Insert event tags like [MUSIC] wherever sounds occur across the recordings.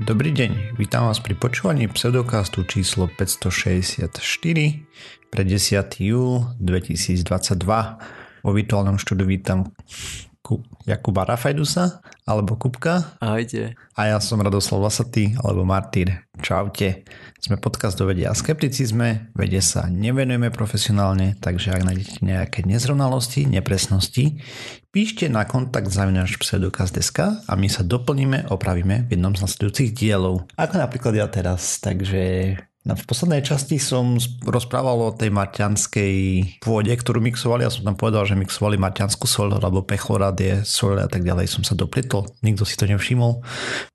Dobrý deň, vítam vás pri počúvaní pseudokastu číslo 564 pre 10. júl 2022. Vo virtuálnom štúdiu vítam Jakuba Rafajdusa alebo Kupka. Ahojte. A ja som Radoslav Lasatý alebo Martýr. Čaute. Sme podcast do vedia a skepticizme. Vede sa nevenujeme profesionálne, takže ak nájdete nejaké nezrovnalosti, nepresnosti, píšte na kontakt zavinač pseudokaz.sk a my sa doplníme, opravíme v jednom z nasledujúcich dielov. Ako napríklad ja teraz, takže v poslednej časti som rozprával o tej marťanskej pôde, ktorú mixovali. Ja som tam povedal, že mixovali marťanskú soľ alebo pechoradie, soľ a tak ďalej. Som sa dopletol, nikto si to nevšimol.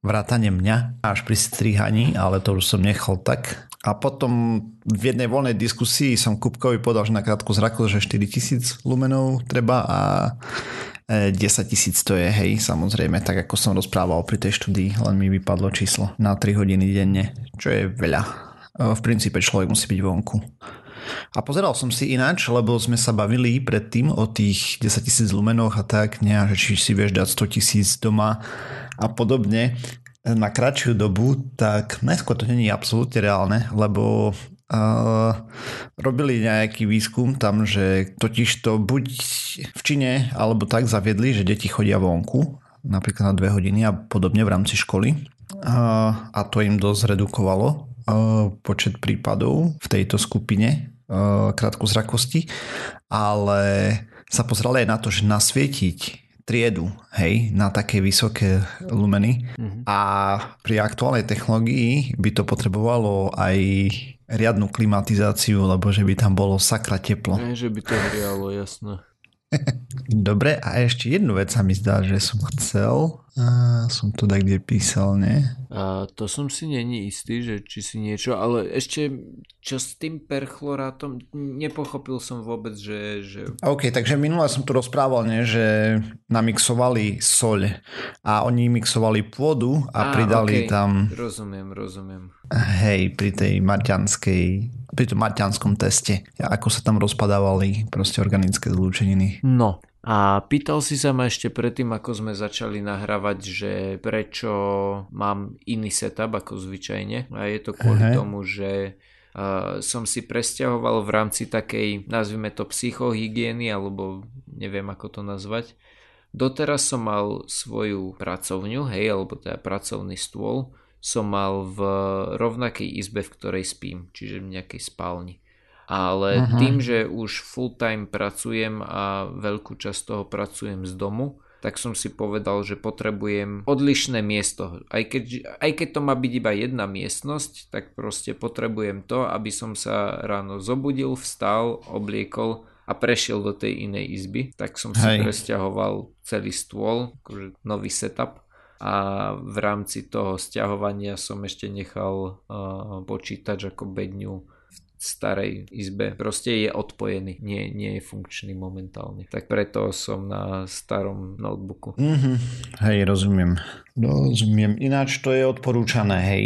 Vrátane mňa až pri strihaní, ale to už som nechal tak. A potom v jednej voľnej diskusii som Kupkovi povedal, že na krátku zrakol, že 4000 lumenov treba a 10 e, tisíc to je, hej, samozrejme, tak ako som rozprával pri tej štúdii, len mi vypadlo číslo na 3 hodiny denne, čo je veľa v princípe človek musí byť vonku. A pozeral som si ináč, lebo sme sa bavili predtým o tých 10 tisíc lumenoch a tak, nie, že či si vieš dať 100 tisíc doma a podobne. Na kratšiu dobu, tak najskôr to není absolútne reálne, lebo uh, robili nejaký výskum tam, že totiž to buď v Číne alebo tak zaviedli, že deti chodia vonku, napríklad na dve hodiny a podobne v rámci školy. Uh, a to im dosť redukovalo počet prípadov v tejto skupine krátkozrakosti, ale sa pozerali aj na to, že nasvietiť triedu, hej, na také vysoké lumeny mm-hmm. a pri aktuálnej technológii by to potrebovalo aj riadnu klimatizáciu, lebo že by tam bolo sakra teplo. Nie, že by to hrialo, jasné. [LAUGHS] Dobre, a ešte jednu vec sa mi zdá, že som chcel. A som to tak kde písal, nie? A to som si není istý, že či si niečo, ale ešte čo s tým perchlorátom, nepochopil som vôbec, že... že... OK, takže minule som tu rozprával, nie, že namixovali soľ a oni mixovali pôdu a, a pridali okay. tam... Rozumiem, rozumiem. Hej, pri tej maťanskej pri tom maťanskom teste, ako sa tam rozpadávali proste organické zlúčeniny. No, a pýtal si sa ma ešte predtým, ako sme začali nahrávať, že prečo mám iný setup ako zvyčajne. A je to kvôli uh-huh. tomu, že uh, som si presťahoval v rámci takej, nazvime to psychohygieny, alebo neviem ako to nazvať. Doteraz som mal svoju pracovňu, hej, alebo teda pracovný stôl, som mal v rovnakej izbe, v ktorej spím, čiže v nejakej spálni. Ale uh-huh. tým, že už full time pracujem a veľkú časť toho pracujem z domu, tak som si povedal, že potrebujem odlišné miesto. Aj keď, aj keď to má byť iba jedna miestnosť, tak proste potrebujem to, aby som sa ráno zobudil, vstal, obliekol a prešiel do tej inej izby. Tak som si Hej. presťahoval celý stôl, akože nový setup a v rámci toho stiahovania som ešte nechal uh, počítač ako bedňu starej izbe. Proste je odpojený, nie, nie je funkčný momentálne. Tak preto som na starom notebooku. Mm-hmm. Hej, rozumiem. Rozumiem. Ináč to je odporúčané, hej.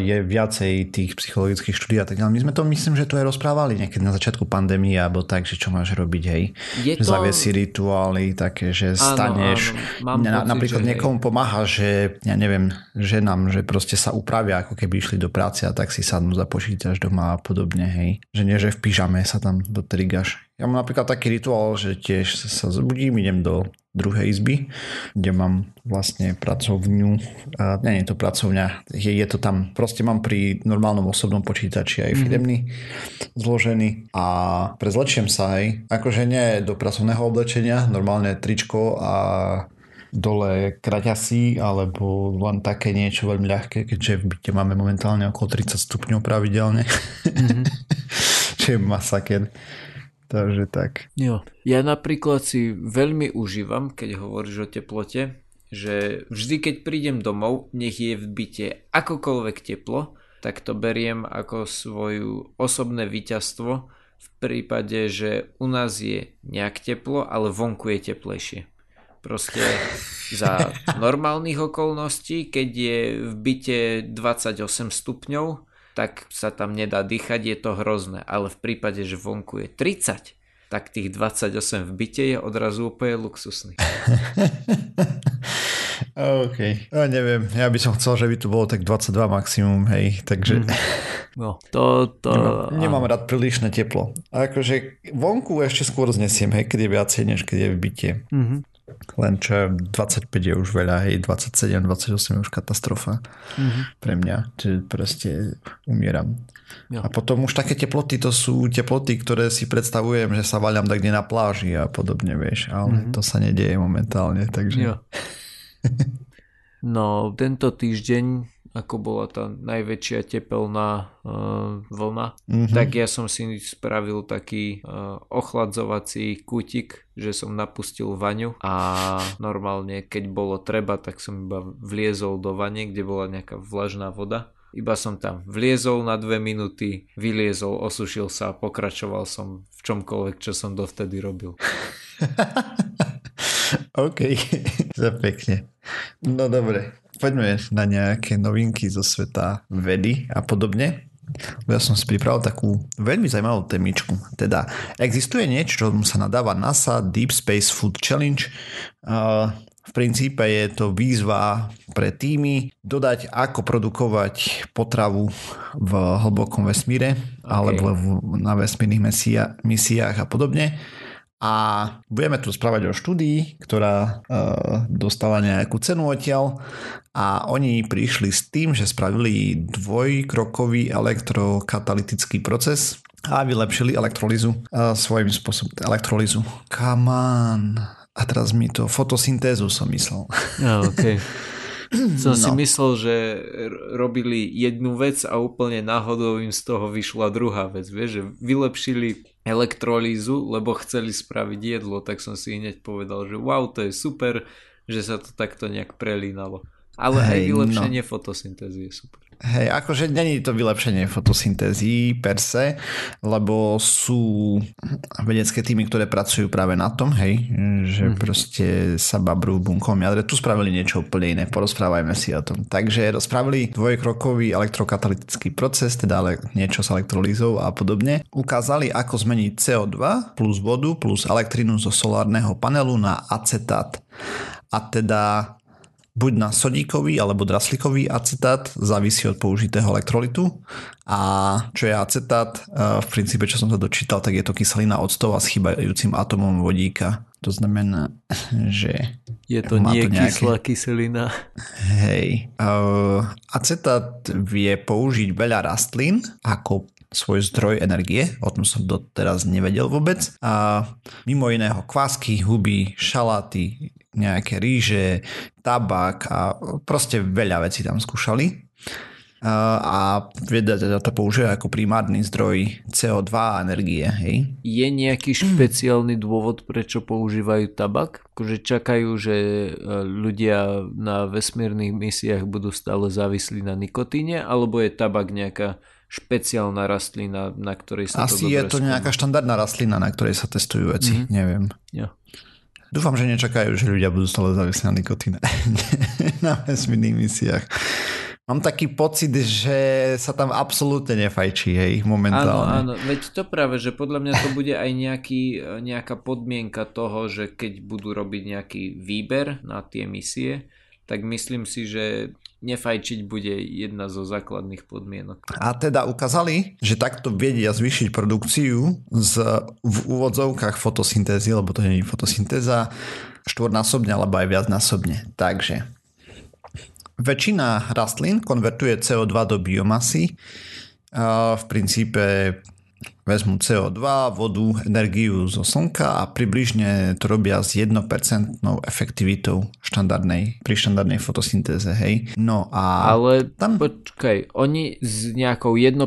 Je viacej tých psychologických štúdí a tak ďalej. My sme to myslím, že to aj rozprávali niekedy na začiatku pandémie, alebo tak, že čo máš robiť, hej. Je to... Zaviesť si rituály také, že áno, staneš. Áno. Na, pocit, napríklad že niekomu hej. pomáha, že ja neviem, ženám, že proste sa upravia, ako keby išli do práce a tak si sadnú za počítač doma a podobne, hej. Že nie, že v pyžame sa tam dotrigaš. Ja mám napríklad taký rituál, že tiež sa zobudím, idem do druhej izby, kde mám vlastne pracovňu. A nie je to pracovňa, je, je to tam, proste mám pri normálnom osobnom počítači aj mhm. firemný mm-hmm. zložený a prezlečiem sa aj, akože nie do pracovného oblečenia, normálne tričko a dole kraťasy alebo len také niečo veľmi ľahké, keďže v byte máme momentálne okolo 30 stupňov pravidelne. Mm-hmm. [LAUGHS] Čo je masaker. Takže tak. Jo. Ja napríklad si veľmi užívam, keď hovoríš o teplote, že vždy keď prídem domov, nech je v byte akokoľvek teplo, tak to beriem ako svoju osobné víťazstvo v prípade, že u nás je nejak teplo, ale vonku je teplejšie. Proste za normálnych okolností, keď je v byte 28 stupňov, tak sa tam nedá dýchať, je to hrozné. Ale v prípade, že vonku je 30, tak tých 28 v byte je odrazu úplne luxusný. [LAUGHS] OK. No, neviem, ja by som chcel, že by tu bolo tak 22 maximum, hej, takže... Mm. [LAUGHS] No, to... to nemám, nemám rád prílišné teplo. A akože vonku ešte skôr znesiem, hej, keď je viacej, než keď je v byte. Mm-hmm. Len čo 25 je už veľa, hej, 27, 28 je už katastrofa mm-hmm. pre mňa, čiže proste umieram. Jo. A potom už také teploty, to sú teploty, ktoré si predstavujem, že sa vaľam tak kde na pláži a podobne, vieš, ale mm-hmm. to sa nedieje momentálne, takže... Jo. [LAUGHS] No, tento týždeň, ako bola tá najväčšia tepelná uh, vlna, mm-hmm. tak ja som si spravil taký uh, ochladzovací kútik, že som napustil vaňu a normálne, keď bolo treba, tak som iba vliezol do vane, kde bola nejaká vlažná voda. Iba som tam vliezol na dve minúty, vyliezol, osušil sa a pokračoval som v čomkoľvek, čo som dovtedy robil. [LAUGHS] OK, [LAUGHS] za pekne. No dobre, poďme na nejaké novinky zo sveta vedy a podobne. Ja som si pripravil takú veľmi zaujímavú témičku. Teda existuje niečo, čo sa nadáva NASA Deep Space Food Challenge. V princípe je to výzva pre týmy dodať, ako produkovať potravu v hlbokom vesmíre okay. alebo na vesmírnych misiách a podobne a budeme tu správať o štúdii, ktorá uh, dostala nejakú cenu odtiaľ a oni prišli s tým, že spravili dvojkrokový elektrokatalytický proces a vylepšili elektrolízu uh, svojím spôsobom. Elektrolízu. Come on. A teraz mi to fotosyntézu som myslel. Ja, okay. [LAUGHS] Som no. si myslel, že robili jednu vec a úplne náhodou im z toho vyšla druhá vec. Vieš, že vylepšili elektrolízu, lebo chceli spraviť jedlo, tak som si hneď povedal, že wow, to je super, že sa to takto nejak prelínalo. Ale Hej, aj vylepšenie no. fotosyntézy je super. Hej, akože není to vylepšenie fotosyntézy per se, lebo sú vedecké týmy, ktoré pracujú práve na tom, hej, že mm. proste sa babrú v bunkovom jadre. Tu spravili niečo úplne iné, porozprávajme si o tom. Takže spravili dvojkrokový elektrokatalytický proces, teda ale niečo s elektrolízou a podobne. Ukázali, ako zmeniť CO2 plus vodu plus elektrinu zo solárneho panelu na acetát. A teda buď na sodíkový alebo draslíkový acetát, závisí od použitého elektrolitu. A čo je acetát, v princípe, čo som sa dočítal, tak je to kyselina octova s chýbajúcim atomom vodíka. To znamená, [LAUGHS] že... Je to nie to nejaké... kyslá kyselina. Hej. Uh, acetát vie použiť veľa rastlín ako svoj zdroj energie, o tom som doteraz nevedel vôbec. A mimo iného kvásky, huby, šaláty, nejaké ríže, tabak a proste veľa vecí tam skúšali. A veda teda to používa ako primárny zdroj CO2 a energie. Hej? Je nejaký špeciálny dôvod, prečo používajú tabak? Akože čakajú, že e, ľudia na vesmírnych misiách budú stále závislí na nikotíne, alebo je tabak nejaká špeciálna rastlina, na ktorej sa Asi to je to skúma? nejaká štandardná rastlina, na ktorej sa testujú veci, mm-hmm. neviem. Ja. Dúfam, že nečakajú, že ľudia budú stále závislí na nikotíne [LAUGHS] na vesmírnych misiách. Mám taký pocit, že sa tam absolútne nefajčí, hej, momentálne. Áno, áno, veď to práve, že podľa mňa to bude aj nejaký, nejaká podmienka toho, že keď budú robiť nejaký výber na tie misie, tak myslím si, že nefajčiť bude jedna zo základných podmienok. A teda ukázali, že takto vedia zvýšiť produkciu z, v úvodzovkách fotosyntézy, lebo to nie je fotosyntéza, štvornásobne alebo aj viacnásobne. Takže väčšina rastlín konvertuje CO2 do biomasy. V princípe vezmú CO2, vodu, energiu zo slnka a približne to robia s 1% efektivitou štandardnej, pri štandardnej fotosyntéze, hej. No a... Ale tam... počkaj, oni s nejakou 1%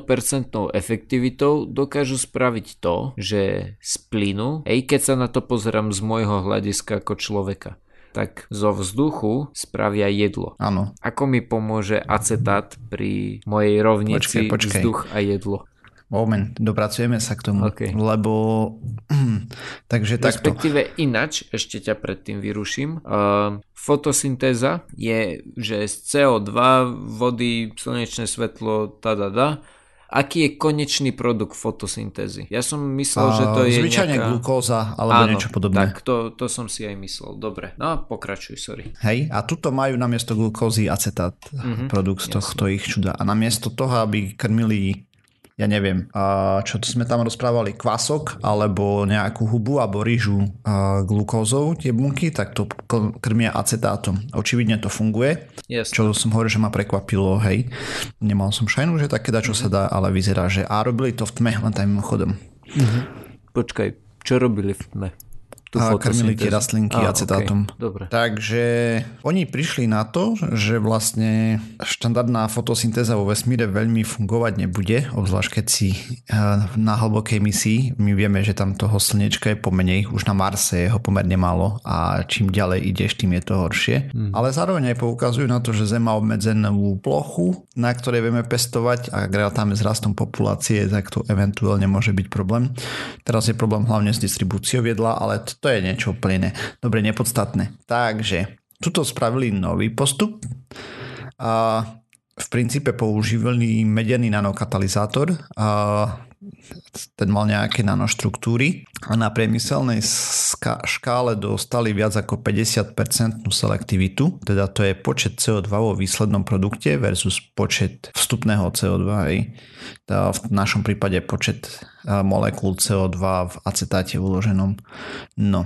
efektivitou dokážu spraviť to, že z plynu, hej, keď sa na to pozerám z môjho hľadiska ako človeka, tak zo vzduchu spravia jedlo. Áno. Ako mi pomôže acetát pri mojej rovnici počkej, počkej. vzduch a jedlo? Moment, dopracujeme sa k tomu, okay. lebo [CLEARS THROAT] takže takto. Respektíve inač, ešte ťa predtým vyruším. Uh, fotosyntéza je, že z CO2, vody, slnečné svetlo, tada, aký je konečný produkt fotosyntézy? Ja som myslel, uh, že to je Zvyčajne nejaká... glukóza alebo Áno, niečo podobné. tak to, to som si aj myslel. Dobre, no pokračuj, sorry. Hej, a tuto majú namiesto glukózy acetát uh-huh, produkt z tohto ich čuda. A namiesto toho, aby krmili ja neviem, čo to sme tam rozprávali, kvasok alebo nejakú hubu alebo rýžu glukózou tie bunky, tak to krmia acetátom. Očividne to funguje, Jasne. čo som hovoril, že ma prekvapilo, hej. Nemal som šajnu, že také čo sa dá, ale vyzerá, že a robili to v tme, len tam mimochodom. Mhm. Počkaj, čo robili v tme? Tú a krmili tie rastlinky a, acetátom. Okay, dobre. Takže oni prišli na to, že vlastne štandardná fotosyntéza vo vesmíre veľmi fungovať nebude, obzvlášť keď si eh, na hlbokej misii, my vieme, že tam toho slnečka je pomenej, už na Marse je ho pomerne málo a čím ďalej ideš, tým je to horšie. Hmm. Ale zároveň aj poukazujú na to, že Zem má obmedzenú plochu, na ktorej vieme pestovať a rátame s rastom populácie, tak to eventuálne môže byť problém. Teraz je problém hlavne s distribúciou jedla, ale to je niečo úplne dobre nepodstatné. Takže tuto spravili nový postup a v princípe používali medený nanokatalizátor a ten mal nejaké nanoštruktúry a na priemyselnej škále dostali viac ako 50% selektivitu, teda to je počet CO2 vo výslednom produkte versus počet vstupného CO2. Teda v našom prípade počet molekúl CO2 v acetáte uloženom. No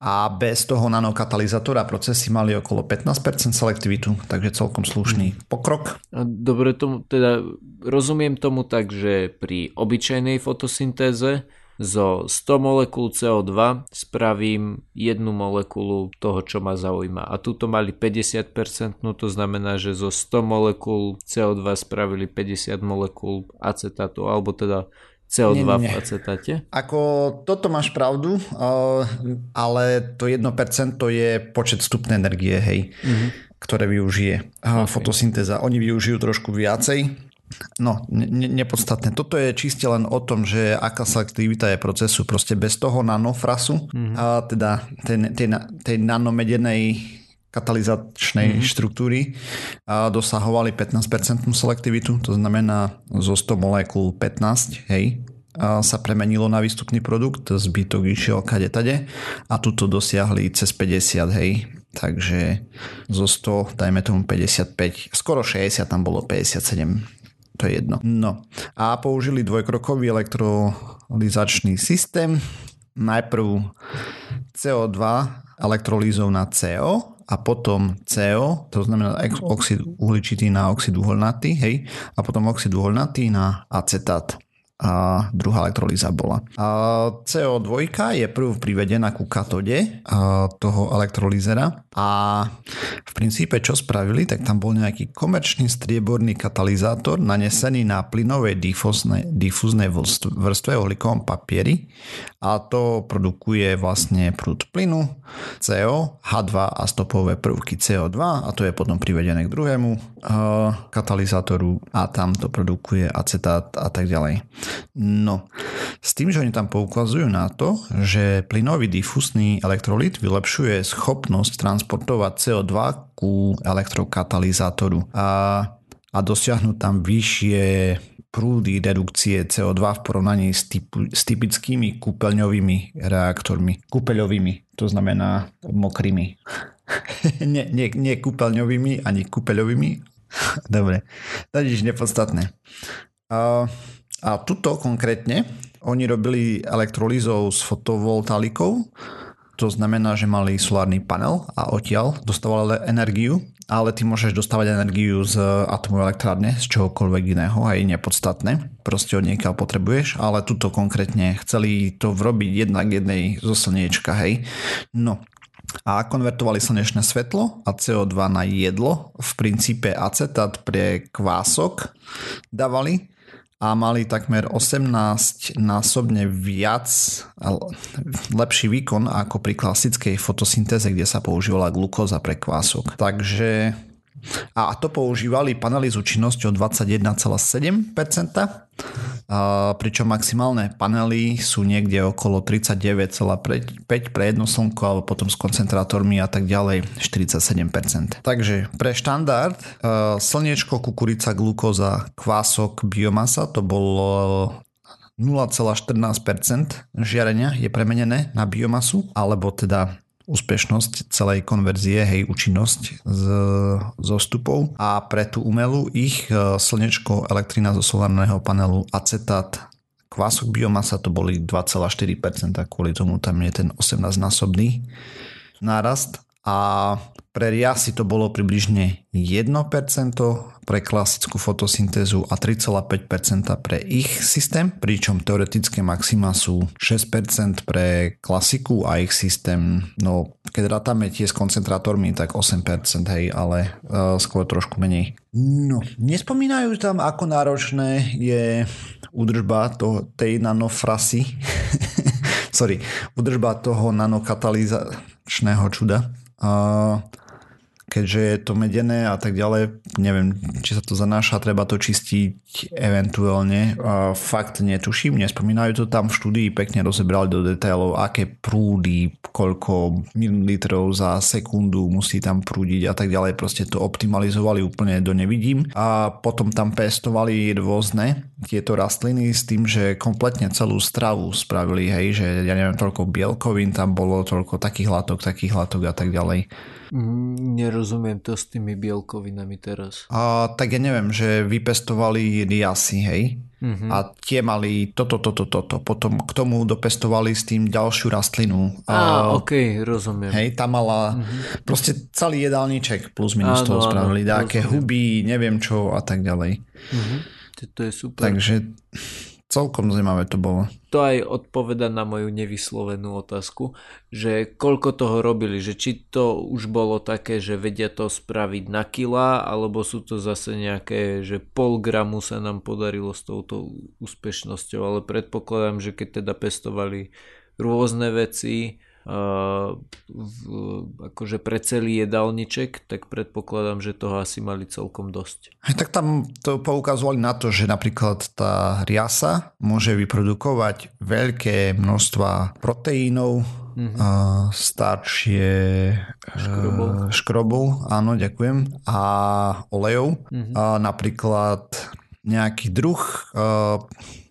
a bez toho nanokatalizátora procesy mali okolo 15% selektivitu, takže celkom slušný mhm. pokrok. Dobre, tomu, teda rozumiem tomu tak, že pri obyčajnej fotosyntéze zo 100 molekúl CO2 spravím jednu molekulu toho, čo ma zaujíma. A tuto mali 50%, no to znamená, že zo 100 molekúl CO2 spravili 50 molekúl acetátu, alebo teda CO2 nie, nie, nie. v acetáte? Ako toto máš pravdu, ale to 1% je počet vstupnej energie, hej, mm-hmm. ktoré využije okay. fotosyntéza. Oni využijú trošku viacej, No, ne, nepodstatné. Toto je čiste len o tom, že aká selektivita je procesu. Proste bez toho nanofrasu, mm-hmm. a teda tej, tej, tej nanomedenej katalizačnej mm-hmm. štruktúry a dosahovali 15% selektivitu, to znamená zo 100 molekúl 15, hej, a sa premenilo na výstupný produkt, zbytok išiel kade tade a tuto dosiahli cez 50, hej, takže zo 100 dajme tomu 55, skoro 60, tam bolo 57, to je jedno. No. A použili dvojkrokový elektrolizačný systém, najprv CO2 elektrolízou na CO a potom CO, to znamená oxid uhličitý na oxid uholnatý, hej, a potom oxid uholnatý na acetát. A druhá elektrolíza bola. A CO2 je prv privedená ku katode toho elektrolízera a v princípe čo spravili, tak tam bol nejaký komerčný strieborný katalizátor nanesený na plynovej difúznej, difúznej vrstve uhlíkovom papieri a to produkuje vlastne prúd plynu CO, H2 a stopové prvky CO2 a to je potom privedené k druhému katalizátoru a tam to produkuje acetát a tak ďalej. No, s tým, že oni tam poukazujú na to, že plynový difusný elektrolit vylepšuje schopnosť transportovať CO2 ku elektrokatalizátoru a, a dosiahnuť tam vyššie prúdy redukcie CO2 v porovnaní s, typu, s typickými kúpeľňovými reaktormi. Kúpeľovými, to znamená mokrými. [LAUGHS] nie, nie, nie kúpeľňovými ani kúpeľovými. [LAUGHS] Dobre, to je nepodstatné. Uh, a tuto konkrétne oni robili elektrolízou s fotovoltaikou, to znamená, že mali solárny panel a odtiaľ dostávali energiu, ale ty môžeš dostávať energiu z atomovej elektrárne, z čohokoľvek iného a je nepodstatné. Proste od niekiaľ potrebuješ, ale tuto konkrétne chceli to vrobiť jednak jednej zo slniečka, hej. No, a konvertovali slnečné svetlo a CO2 na jedlo, v princípe acetát pre kvások dávali a mali takmer 18 násobne viac lepší výkon ako pri klasickej fotosyntéze, kde sa používala glukóza pre kvások. Takže a to používali panely s účinnosťou 21,7% pričom maximálne panely sú niekde okolo 39,5 pre jedno slnko, alebo potom s koncentrátormi a tak ďalej 47%. Takže pre štandard slniečko, kukurica, glukóza, kvások, biomasa to bolo 0,14% žiarenia je premenené na biomasu, alebo teda úspešnosť celej konverzie, hej, účinnosť z, zo vstupov. A pre tú umelú ich e, slnečko, elektrina zo solárneho panelu, acetát, kvások biomasa to boli 2,4%, kvôli tomu tam je ten 18-násobný nárast a pre riasy to bolo približne 1%, pre klasickú fotosyntézu a 3,5% pre ich systém, pričom teoretické maxima sú 6% pre klasiku a ich systém, no keď rátame tie s koncentrátormi, tak 8%, hej, ale uh, skôr trošku menej. No, nespomínajú tam, ako náročné je údržba to, tej nanofrasy, [LAUGHS] sorry, údržba toho nanokatalizačného čuda. Uh, keďže je to medené a tak ďalej, neviem, či sa to zanáša, treba to čistiť eventuálne. Fakt netuším, nespomínajú to tam v štúdii, pekne rozebrali do detailov, aké prúdy, koľko mililitrov za sekundu musí tam prúdiť a tak ďalej, proste to optimalizovali úplne do nevidím a potom tam pestovali rôzne tieto rastliny s tým, že kompletne celú stravu spravili, hej, že ja neviem, toľko bielkovín tam bolo, toľko takých látok, takých látok a tak ďalej. Nerozumiem to s tými bielkovinami teraz. A, tak ja neviem, že vypestovali riasy, hej? Mm-hmm. A tie mali toto, toto, toto. Potom k tomu dopestovali s tým ďalšiu rastlinu. Á, ok, rozumiem. Hej, tam mala mm-hmm. proste celý jedálniček plus minus toho spravili. Dáke huby, neviem čo a tak ďalej. Mm-hmm. To je super. Takže celkom zaujímavé to bolo. To aj odpoveda na moju nevyslovenú otázku, že koľko toho robili, že či to už bolo také, že vedia to spraviť na kila, alebo sú to zase nejaké, že pol gramu sa nám podarilo s touto úspešnosťou, ale predpokladám, že keď teda pestovali rôzne veci, v, akože pre celý jedálniček, tak predpokladám, že toho asi mali celkom dosť. Tak tam to poukazovali na to, že napríklad tá riasa môže vyprodukovať veľké množstva proteínov, mm-hmm. staršie škrobov. škrobov, áno, ďakujem, a olejov. Mm-hmm. A napríklad nejaký druh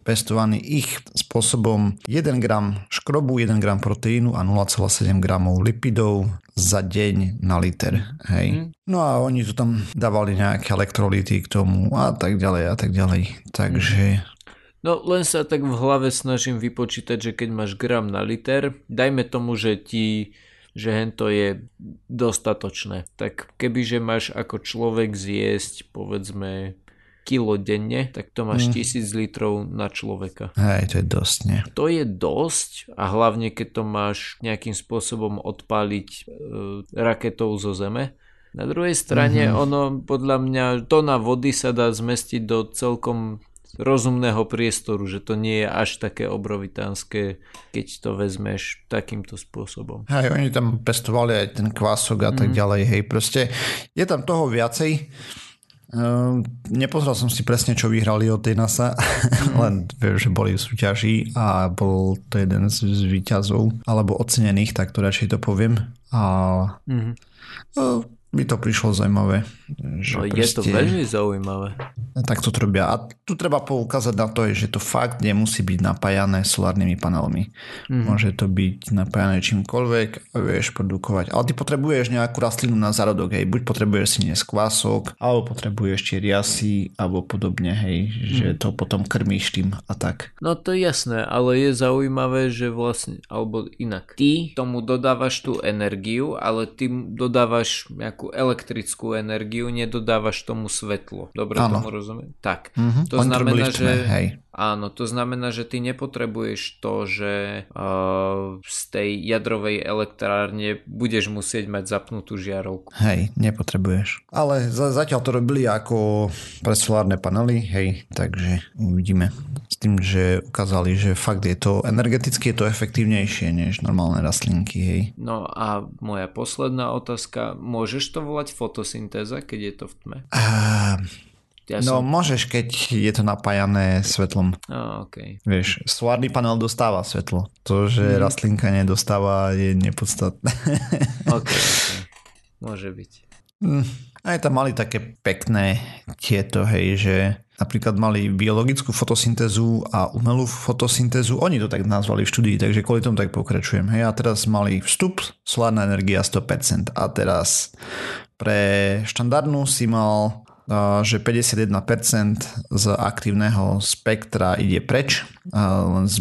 pestovaný ich spôsobom 1 gram škrobu, 1 gram proteínu a 0,7 gramov lipidov za deň na liter. Hej. Mm. No a oni tu tam dávali nejaké elektrolity k tomu a tak ďalej a tak ďalej. Takže No len sa tak v hlave snažím vypočítať, že keď máš gram na liter, dajme tomu, že ti že hento je dostatočné. Tak kebyže máš ako človek zjesť povedzme kilo denne, tak to máš mm. tisíc litrov na človeka. Hej, to je dosť, nie? To je dosť a hlavne keď to máš nejakým spôsobom odpáliť e, raketou zo Zeme. Na druhej strane mm-hmm. ono podľa mňa tona vody sa dá zmestiť do celkom rozumného priestoru, že to nie je až také obrovitánske, keď to vezmeš takýmto spôsobom. Hej, oni tam pestovali aj ten kvások a tak mm. ďalej, hej, proste je tam toho viacej. Uh, som si presne, čo vyhrali od tej NASA, [LAUGHS] mm. len viem, že boli v súťaži a bol to jeden z, z výťazov, alebo ocenených, tak to radšej to poviem. A mm. uh, mi to prišlo zaujímavé. Že no, je to veľmi zaujímavé. Tak to robia. A tu treba poukázať na to, že to fakt nemusí byť napájané solárnymi panelmi. Mm. Môže to byť napájané čímkoľvek a vieš produkovať. Ale ty potrebuješ nejakú rastlinu na zárodok. Hej. Buď potrebuješ si dnes kvások, alebo potrebuješ riasy, alebo podobne. Hej. Že mm. to potom krmíš tým a tak. No to je jasné, ale je zaujímavé, že vlastne, alebo inak. Ty tomu dodávaš tú energiu, ale ty dodávaš nejakú nejakú elektrickú energiu, nedodávaš tomu svetlo. Dobre ano. tomu rozumiem? Tak. Mm-hmm. To Oni znamená, že... Hej. Áno, to znamená, že ty nepotrebuješ to, že uh, z tej jadrovej elektrárne budeš musieť mať zapnutú žiarovku. Hej, nepotrebuješ. Ale za, zatiaľ to robili ako pre solárne panely, hej, takže uvidíme. S tým, že ukázali, že fakt je to energeticky je to efektívnejšie než normálne rastlinky, hej. No a moja posledná otázka, môžeš to volať fotosyntéza, keď je to v tme? Uh, Ja no som... môžeš, keď je to napájané svetlom. Oh, okay. Vieš, solárny panel dostáva svetlo. To, že mm. rastlinka nedostáva, je nepodstatné. [LAUGHS] ok, okay. Môže byť. Mm. Aj tam mali také pekné tieto, hej, že napríklad mali biologickú fotosyntézu a umelú fotosyntézu. Oni to tak nazvali v štúdii, takže kvôli tomu tak pokračujem. Hej, a teraz mali vstup, solárna energia 100%. A teraz pre štandardnú si mal že 51% z aktívneho spektra ide preč, len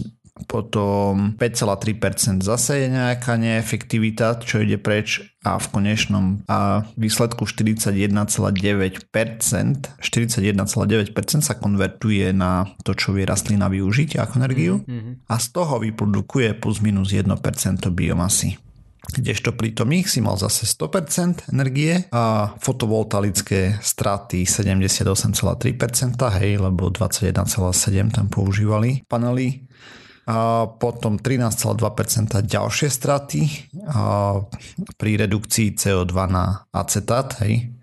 potom 5,3% zase je nejaká neefektivita, čo ide preč a v konečnom a výsledku 41,9% 41,9% sa konvertuje na to, čo vie rastlina využiť ako energiu mm-hmm. a z toho vyprodukuje plus minus 1% biomasy kdežto pri tom ich si mal zase 100% energie a fotovoltaické straty 78,3%, hej, lebo 21,7% tam používali panely. A potom 13,2% ďalšie straty a pri redukcii CO2 na acetát, hej,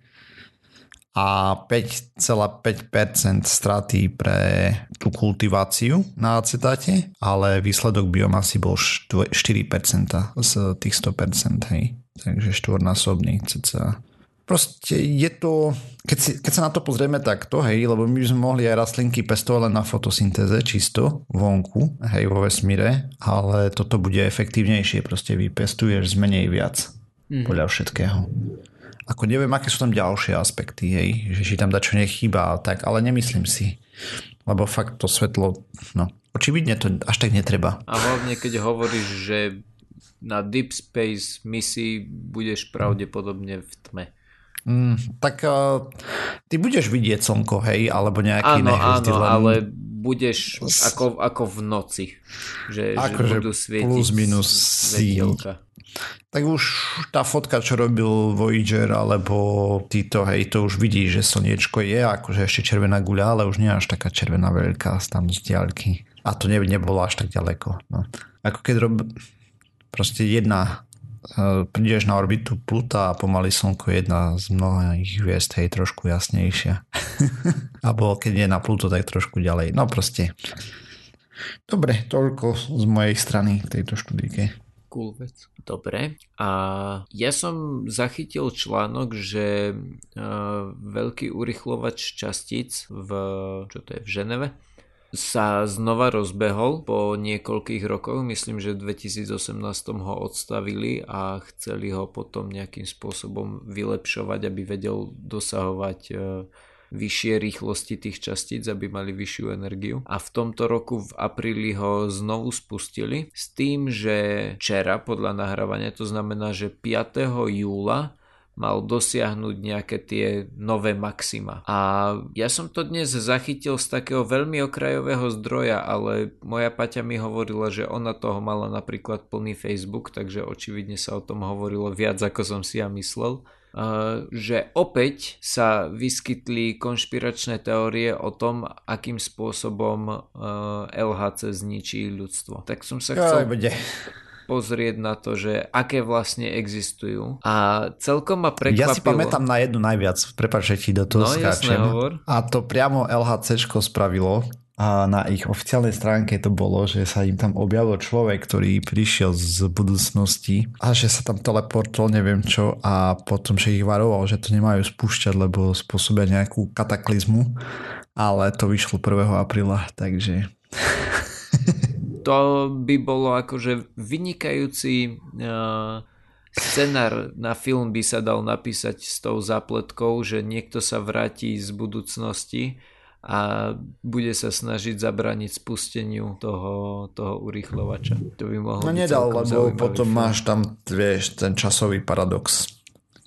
a 5,5% straty pre tú kultiváciu na acetáte, ale výsledok biomasy bol 4% z tých 100%, hej. Takže štvornásobný cca. Proste je to, keď, si, keď sa na to pozrieme takto, hej, lebo my sme mohli aj rastlinky pestovať len na fotosyntéze čisto vonku, hej, vo vesmíre, ale toto bude efektívnejšie, proste vypestuješ z menej viac mm. podľa všetkého. Ako neviem, aké sú tam ďalšie aspekty, hej, že či tam dačo nechýba, tak, ale nemyslím si. Lebo fakt to svetlo, no, očividne to až tak netreba. A hlavne, keď hovoríš, že na Deep Space misii budeš pravdepodobne v tme. Mm, tak uh, ty budeš vidieť slnko, hej, alebo nejaký Áno, áno, len... ale budeš ako, ako v noci. Že, ako že budú svietiť plus minus svetielka tak už tá fotka, čo robil Voyager alebo títo, hej, to už vidí, že slniečko je akože ešte červená guľa, ale už nie až taká červená veľká tam z diaľky. A to ne, nebolo až tak ďaleko. No. Ako keď rob... proste jedna uh, prídeš na orbitu Pluta a pomaly Slnko je jedna z mnohých hviezd, hej, trošku jasnejšia. [LAUGHS] Alebo keď je na Pluto, tak trošku ďalej. No proste. Dobre, toľko z mojej strany k tejto štúdike cool vec. Dobre. A ja som zachytil článok, že uh, veľký urychlovač častíc v, čo to je, v Ženeve sa znova rozbehol po niekoľkých rokoch. Myslím, že v 2018 ho odstavili a chceli ho potom nejakým spôsobom vylepšovať, aby vedel dosahovať uh, vyššie rýchlosti tých častíc, aby mali vyššiu energiu. A v tomto roku v apríli ho znovu spustili s tým, že včera podľa nahrávania, to znamená, že 5. júla mal dosiahnuť nejaké tie nové maxima. A ja som to dnes zachytil z takého veľmi okrajového zdroja, ale moja Paťa mi hovorila, že ona toho mala napríklad plný Facebook, takže očividne sa o tom hovorilo viac, ako som si ja myslel že opäť sa vyskytli konšpiračné teórie o tom, akým spôsobom LHC zničí ľudstvo. Tak som sa chcel pozrieť na to, že aké vlastne existujú. A celkom ma prekvapilo... Ja si pamätám na jednu najviac, prepáč, že ti do toho no, skáčem. Jasné, A to priamo LHC spravilo a na ich oficiálnej stránke to bolo, že sa im tam objavil človek, ktorý prišiel z budúcnosti a že sa tam teleportol, neviem čo a potom, že ich varoval, že to nemajú spúšťať, lebo spôsobia nejakú kataklizmu, ale to vyšlo 1. apríla, takže... [LAUGHS] to by bolo akože vynikajúci uh, scenár na film by sa dal napísať s tou zapletkou, že niekto sa vráti z budúcnosti a bude sa snažiť zabrániť spusteniu toho, toho urýchlovača. To by mohlo no nedal, lebo potom film. máš tam vieš, ten časový paradox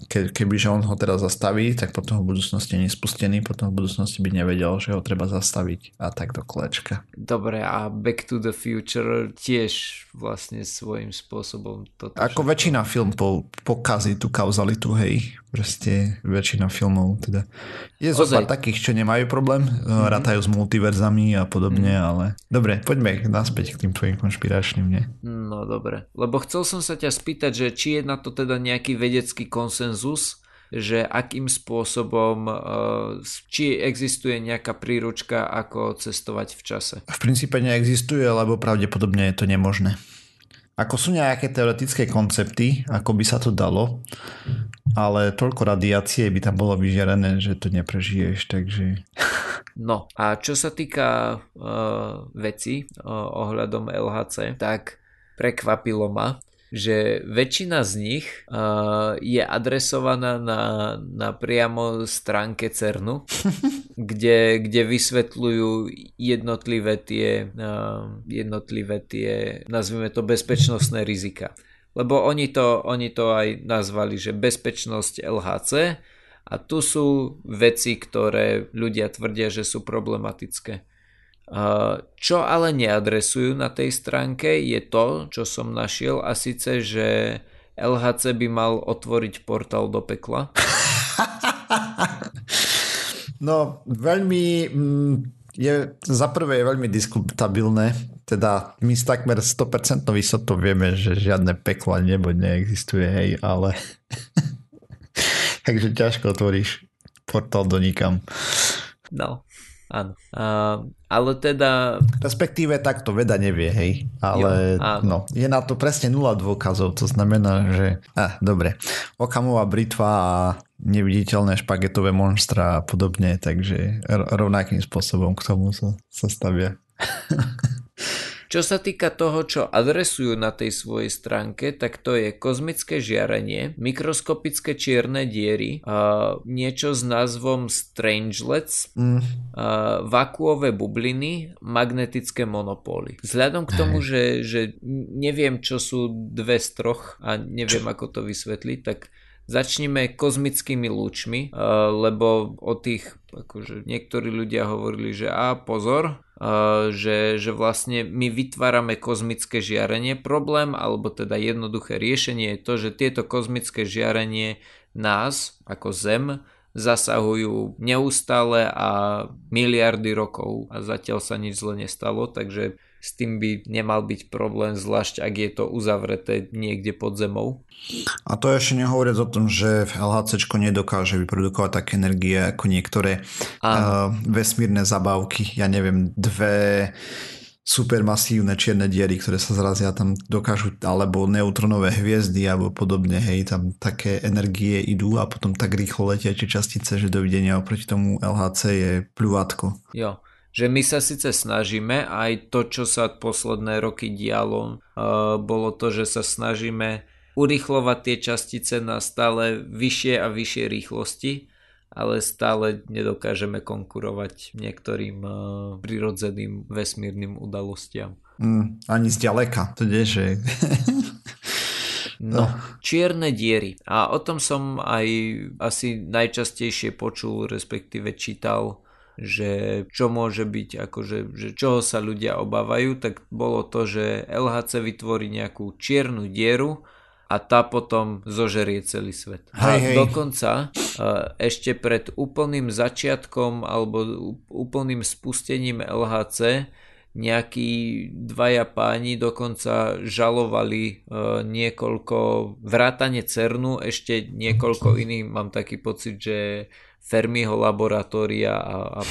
ke, kebyže on ho teraz zastaví, tak potom v budúcnosti nie je spustený, potom v budúcnosti by nevedel, že ho treba zastaviť a tak do kolečka. Dobre, a Back to the Future tiež vlastne svojím spôsobom toto. Ako všetko. väčšina film po, pokazí tú kauzalitu, hej, proste väčšina filmov teda. Je zo pár takých, čo nemajú problém, mm-hmm. rátajú s multiverzami a podobne, mm-hmm. ale dobre, poďme naspäť k tým tvojim konšpiračným, nie? No dobre, lebo chcel som sa ťa spýtať, že či je na to teda nejaký vedecký konsenzus, že akým spôsobom, či existuje nejaká príručka, ako cestovať v čase. V princípe neexistuje, lebo pravdepodobne je to nemožné. Ako sú nejaké teoretické koncepty, ako by sa to dalo, ale toľko radiácie by tam bolo vyžiarené, že to neprežiješ, takže... No a čo sa týka uh, veci uh, ohľadom LHC, tak prekvapilo ma, že väčšina z nich uh, je adresovaná na, na priamo stránke CERNu, [LAUGHS] kde, kde vysvetľujú jednotlivé tie, uh, jednotlivé tie, nazvime to, bezpečnostné rizika. Lebo oni to, oni to aj nazvali, že bezpečnosť LHC a tu sú veci, ktoré ľudia tvrdia, že sú problematické. Čo ale neadresujú na tej stránke je to, čo som našiel a síce, že LHC by mal otvoriť portál do pekla. [LAUGHS] No, veľmi mm, je, za prvé je veľmi diskutabilné, teda my s takmer 100% istotou vieme, že žiadne peklo nebo neexistuje, hej, ale [LAUGHS] takže ťažko otvoríš portál do nikam. No. Áno. Uh, ale teda... Respektíve takto veda nevie, hej. Ale jo, no, je na to presne nula dôkazov. To znamená, že... Ah, dobre. Okamová britva a neviditeľné špagetové monstra a podobne, takže rovnakým spôsobom k tomu sa, sa stavia. [LAUGHS] Čo sa týka toho, čo adresujú na tej svojej stránke, tak to je kozmické žiarenie, mikroskopické čierne diery, uh, niečo s názvom Strangelets, mm. uh, vakuové bubliny, magnetické monopóly. Vzhľadom k tomu, že, že neviem, čo sú dve z troch a neviem, ako to vysvetliť, tak začneme kozmickými lúčmi, lebo o tých akože niektorí ľudia hovorili, že a pozor, že, že vlastne my vytvárame kozmické žiarenie. Problém, alebo teda jednoduché riešenie je to, že tieto kozmické žiarenie nás ako Zem zasahujú neustále a miliardy rokov a zatiaľ sa nič zle nestalo, takže s tým by nemal byť problém, zvlášť ak je to uzavreté niekde pod zemou. A to ešte nehovoriac o tom, že LHC nedokáže vyprodukovať také energie ako niektoré uh, vesmírne zabávky. Ja neviem, dve supermasívne čierne diery, ktoré sa zrazia tam dokážu, alebo neutronové hviezdy alebo podobne, hej, tam také energie idú a potom tak rýchlo letia tie častice, že dovidenia oproti tomu LHC je pľúvatko. Jo, že my sa síce snažíme, aj to, čo sa posledné roky dialo, uh, bolo to, že sa snažíme urychlovať tie častice na stále vyššie a vyššie rýchlosti, ale stále nedokážeme konkurovať niektorým uh, prirodzeným vesmírnym udalostiam. Mm, ani zďaleka, to nie, že... No, čierne diery. A o tom som aj asi najčastejšie počul, respektíve čítal že čo môže byť, akože, že čoho sa ľudia obávajú, tak bolo to, že LHC vytvorí nejakú čiernu dieru a tá potom zožerie celý svet. Hej, a hej. dokonca ešte pred úplným začiatkom alebo úplným spustením LHC nejakí dvaja páni dokonca žalovali niekoľko vrátane CERNu, ešte niekoľko iných, mám taký pocit, že Fermiho laboratória a, a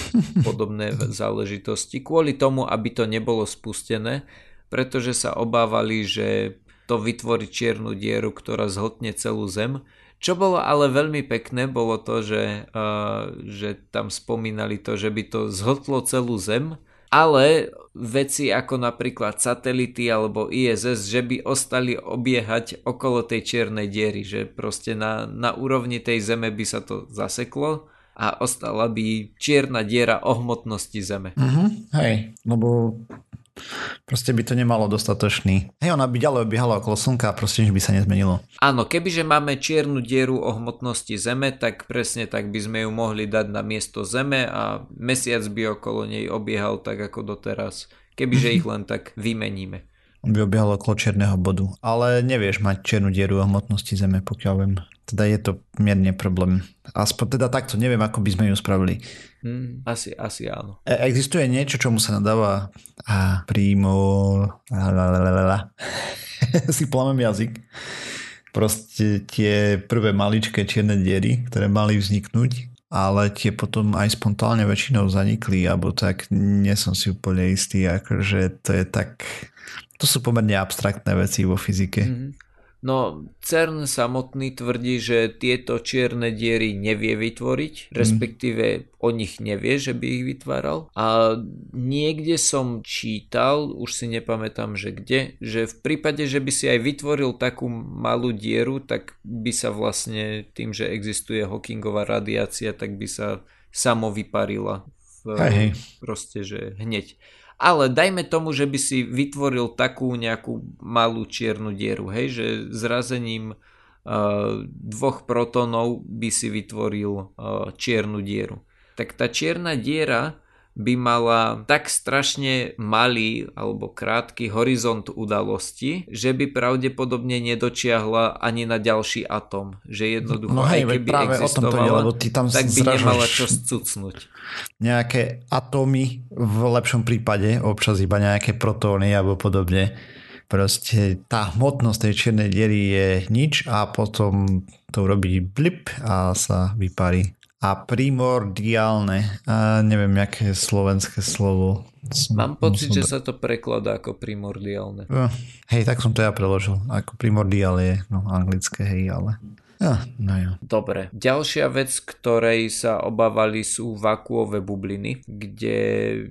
podobné záležitosti kvôli tomu, aby to nebolo spustené, pretože sa obávali, že to vytvorí čiernu dieru, ktorá zhotne celú Zem. Čo bolo ale veľmi pekné, bolo to, že, uh, že tam spomínali to, že by to zhotlo celú Zem, ale veci ako napríklad satelity alebo ISS, že by ostali obiehať okolo tej čiernej diery, že proste na, na úrovni tej Zeme by sa to zaseklo a ostala by čierna diera o hmotnosti Zeme. Uh-huh, hej, lebo Proste by to nemalo dostatočný. Hej, ona by ďalej obiehala okolo Slnka a proste nič by sa nezmenilo. Áno, kebyže máme čiernu dieru o hmotnosti Zeme, tak presne tak by sme ju mohli dať na miesto Zeme a mesiac by okolo nej obiehal tak ako doteraz. Kebyže ich len tak vymeníme. By obiehal okolo čierneho bodu. Ale nevieš mať čiernu dieru o hmotnosti Zeme, pokiaľ viem. Teda je to mierne problém. Aspoň teda takto, neviem, ako by sme ju spravili. Hmm, asi, asi áno. E- existuje niečo, čomu sa nadáva a prímo [LAUGHS] si plamem jazyk. proste tie prvé maličké čierne diery, ktoré mali vzniknúť, ale tie potom aj spontánne väčšinou zanikli, alebo tak nie som si úplne istý, akože to je tak, to sú pomerne abstraktné veci vo fyzike. Mm-hmm. No CERN samotný tvrdí, že tieto čierne diery nevie vytvoriť, mhm. respektíve o nich nevie, že by ich vytváral. A niekde som čítal, už si nepamätám, že kde, že v prípade, že by si aj vytvoril takú malú dieru, tak by sa vlastne tým, že existuje Hawkingová radiácia, tak by sa samo vyparila. V, hej, hej. Proste, že hneď ale dajme tomu, že by si vytvoril takú nejakú malú čiernu dieru, hej, že zrazením uh, dvoch protonov by si vytvoril uh, čiernu dieru. Tak tá čierna diera by mala tak strašne malý alebo krátky horizont udalosti, že by pravdepodobne nedočiahla ani na ďalší atom. Že jednoducho, no hej, aj keby práve existovala, o tom to je, lebo ty tam tak by nemala čo scucnúť. Nejaké atómy v lepšom prípade, občas iba nejaké protóny alebo podobne. Proste tá hmotnosť tej čiernej diery je nič a potom to urobí blip a sa vyparí a primordiálne. A neviem, aké je slovenské slovo. Mám pocit, že sa to prekladá ako primordiálne. Hej, tak som to ja preložil. Ako primordiál je no, anglické, hej, ale... Ja, no jo. Dobre. Ďalšia vec, ktorej sa obávali sú vakuové bubliny, kde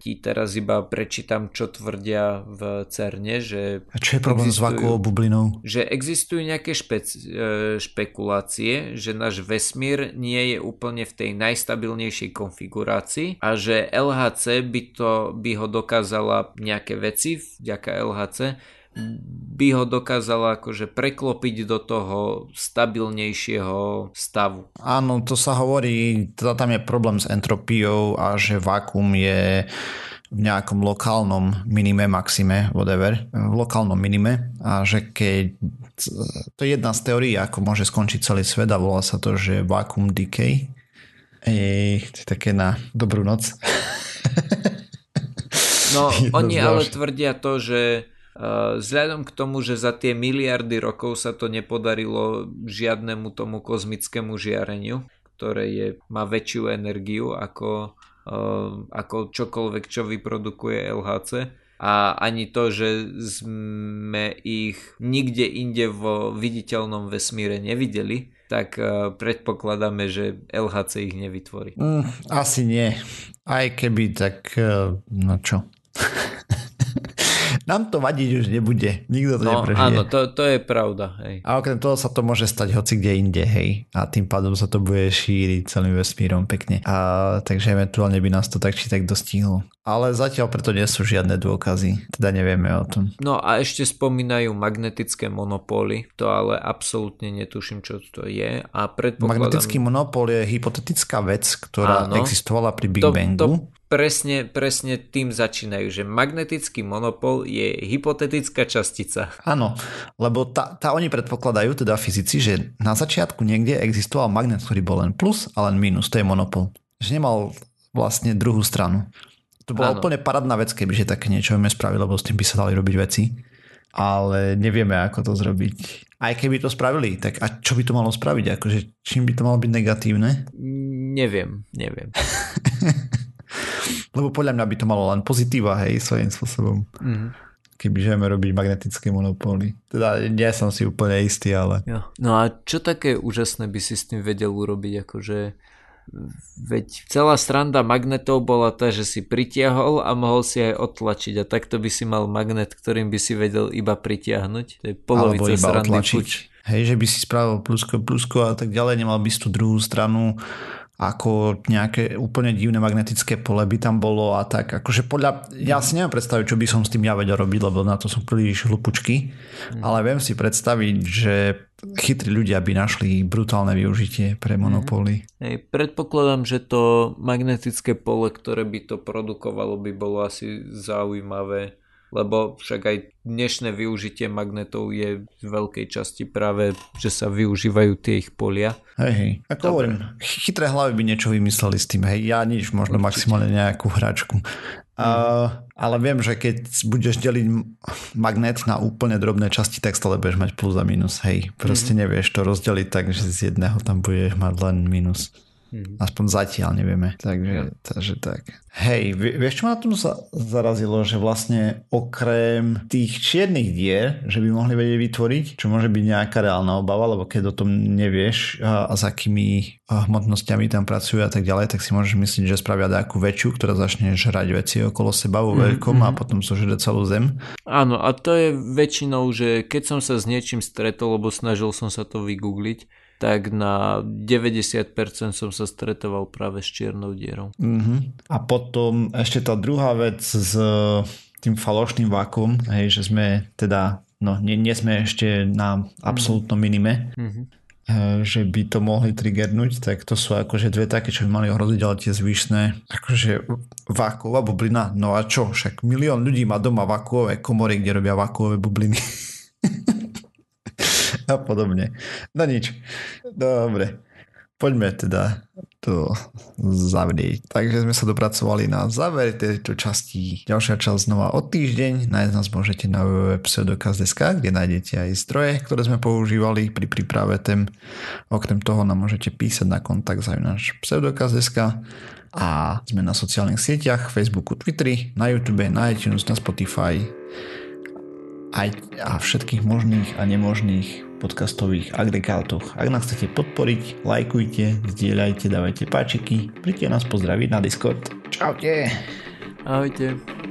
ti teraz iba prečítam, čo tvrdia v CERNE, že... A čo je problém s vakuovou bublinou? Že existujú nejaké špec, e, špekulácie, že náš vesmír nie je úplne v tej najstabilnejšej konfigurácii a že LHC by, to, by ho dokázala nejaké veci vďaka LHC by ho dokázala akože preklopiť do toho stabilnejšieho stavu. Áno, to sa hovorí, teda tam je problém s entropiou a že vákum je v nejakom lokálnom minime, maxime, whatever, v lokálnom minime a že keď to je jedna z teórií, ako môže skončiť celý svet a volá sa to, že vacuum decay. Ej, to je také na dobrú noc. No, [LAUGHS] oni ale tvrdia to, že vzhľadom k tomu, že za tie miliardy rokov sa to nepodarilo žiadnemu tomu kozmickému žiareniu, ktoré je, má väčšiu energiu ako, eh, ako čokoľvek, čo vyprodukuje LHC, a ani to, že sme ich nikde inde vo viditeľnom vesmíre nevideli, tak eh, predpokladáme, že LHC ich nevytvorí. Mm, asi nie. Aj keby, tak no čo. [LAUGHS] Nám to vadiť už nebude. Nikto to no, neprežije. Áno, to, to je pravda. Hej. A okrem toho sa to môže stať hoci kde inde, hej. A tým pádom sa to bude šíriť celým vesmírom pekne. A, takže eventuálne by nás to tak či tak dostihlo. Ale zatiaľ preto nie sú žiadne dôkazy. Teda nevieme o tom. No a ešte spomínajú magnetické monopóly. To ale absolútne netuším, čo to je. A predpokladám... Magnetický monopól je hypotetická vec, ktorá Áno, existovala pri Big to, Bangu. To presne, presne tým začínajú, že magnetický monopol je hypotetická častica. Áno, lebo tá, tá oni predpokladajú, teda fyzici, že na začiatku niekde existoval magnet, ktorý bol len plus a len minus, to je monopol. Že nemal vlastne druhú stranu. To bola Áno. úplne paradná vec, kebyže také niečo vieme spraviť, lebo s tým by sa dali robiť veci. Ale nevieme, ako to zrobiť. Aj keby to spravili, tak a čo by to malo spraviť? Akože, čím by to malo byť negatívne? Neviem, neviem. [LAUGHS] Lebo podľa mňa by to malo len pozitíva, hej, svojím spôsobom. Mm. Keby žijeme robiť magnetické monopóly. Teda nie som si úplne istý, ale... Jo. No a čo také úžasné by si s tým vedel urobiť? Akože veď celá stranda magnetov bola tá, že si pritiahol a mohol si aj odtlačiť a takto by si mal magnet, ktorým by si vedel iba pritiahnuť. To je polovica Alebo iba strandy. Hej, že by si spravil plusko, plusko a tak ďalej, nemal by si tú druhú stranu ako nejaké úplne divné magnetické pole by tam bolo a tak. Akože podľa, ja si neviem predstaviť, čo by som s tým ja vedel robiť, lebo na to som príliš hlupučky, mm. ale viem si predstaviť, že chytrí ľudia by našli brutálne využitie pre monopóly. Mm. Hej, predpokladám, že to magnetické pole, ktoré by to produkovalo, by bolo asi zaujímavé lebo však aj dnešné využitie magnetov je v veľkej časti práve, že sa využívajú tie ich polia. Hej, hej. Ako hovorím, chytré hlavy by niečo vymysleli s tým, hej, ja nič, možno Určite. maximálne nejakú hračku. Uh, ale viem, že keď budeš deliť magnet na úplne drobné časti, tak stále budeš mať plus a minus. Hej, proste mm-hmm. nevieš to rozdeliť tak, že z jedného tam budeš mať len minus. Mm-hmm. Aspoň zatiaľ nevieme. Takže, takže tak. Hej, vieš, čo ma na tom zarazilo, že vlastne okrem tých čiernych dier, že by mohli vedieť vytvoriť, čo môže byť nejaká reálna obava, lebo keď o tom nevieš a, a s akými hmotnosťami tam pracujú a tak ďalej, tak si môžeš myslieť, že spravia nejakú väčšiu, ktorá začne žrať veci okolo seba vo mhm, veľkom mm-hmm. a potom zožere celú zem. Áno, a to je väčšinou, že keď som sa s niečím stretol, lebo snažil som sa to vygoogliť, tak na 90% som sa stretoval práve s čiernou dierou. Uh-huh. A potom ešte tá druhá vec s tým falošným vákum, hej, že sme teda, no nie, nie sme ešte na absolútnom minime, uh-huh. že by to mohli triggernúť, tak to sú akože dve také, čo by mali ohroziť, ale tie zvyšné, akože vákuová bublina, no a čo, však milión ľudí má doma vákuové komory, kde robia vákuové bubliny. [LAUGHS] [LAUGHS] a podobne. No nič. Dobre. Poďme teda to zavrieť. Takže sme sa dopracovali na záver tejto časti. Ďalšia časť znova o týždeň. Nájsť nás môžete na www.pseudokaz.sk, kde nájdete aj zdroje, ktoré sme používali pri príprave tém. Okrem toho nám môžete písať na kontakt za náš pseudokaz.sk a sme na sociálnych sieťach, Facebooku, Twitteri, na YouTube, na iTunes, na Spotify aj a všetkých možných a nemožných podcastových agregátoch. Ak nás chcete podporiť, lajkujte, zdieľajte, dávajte páčiky, príďte nás pozdraviť na Discord. Čaute. Ahojte.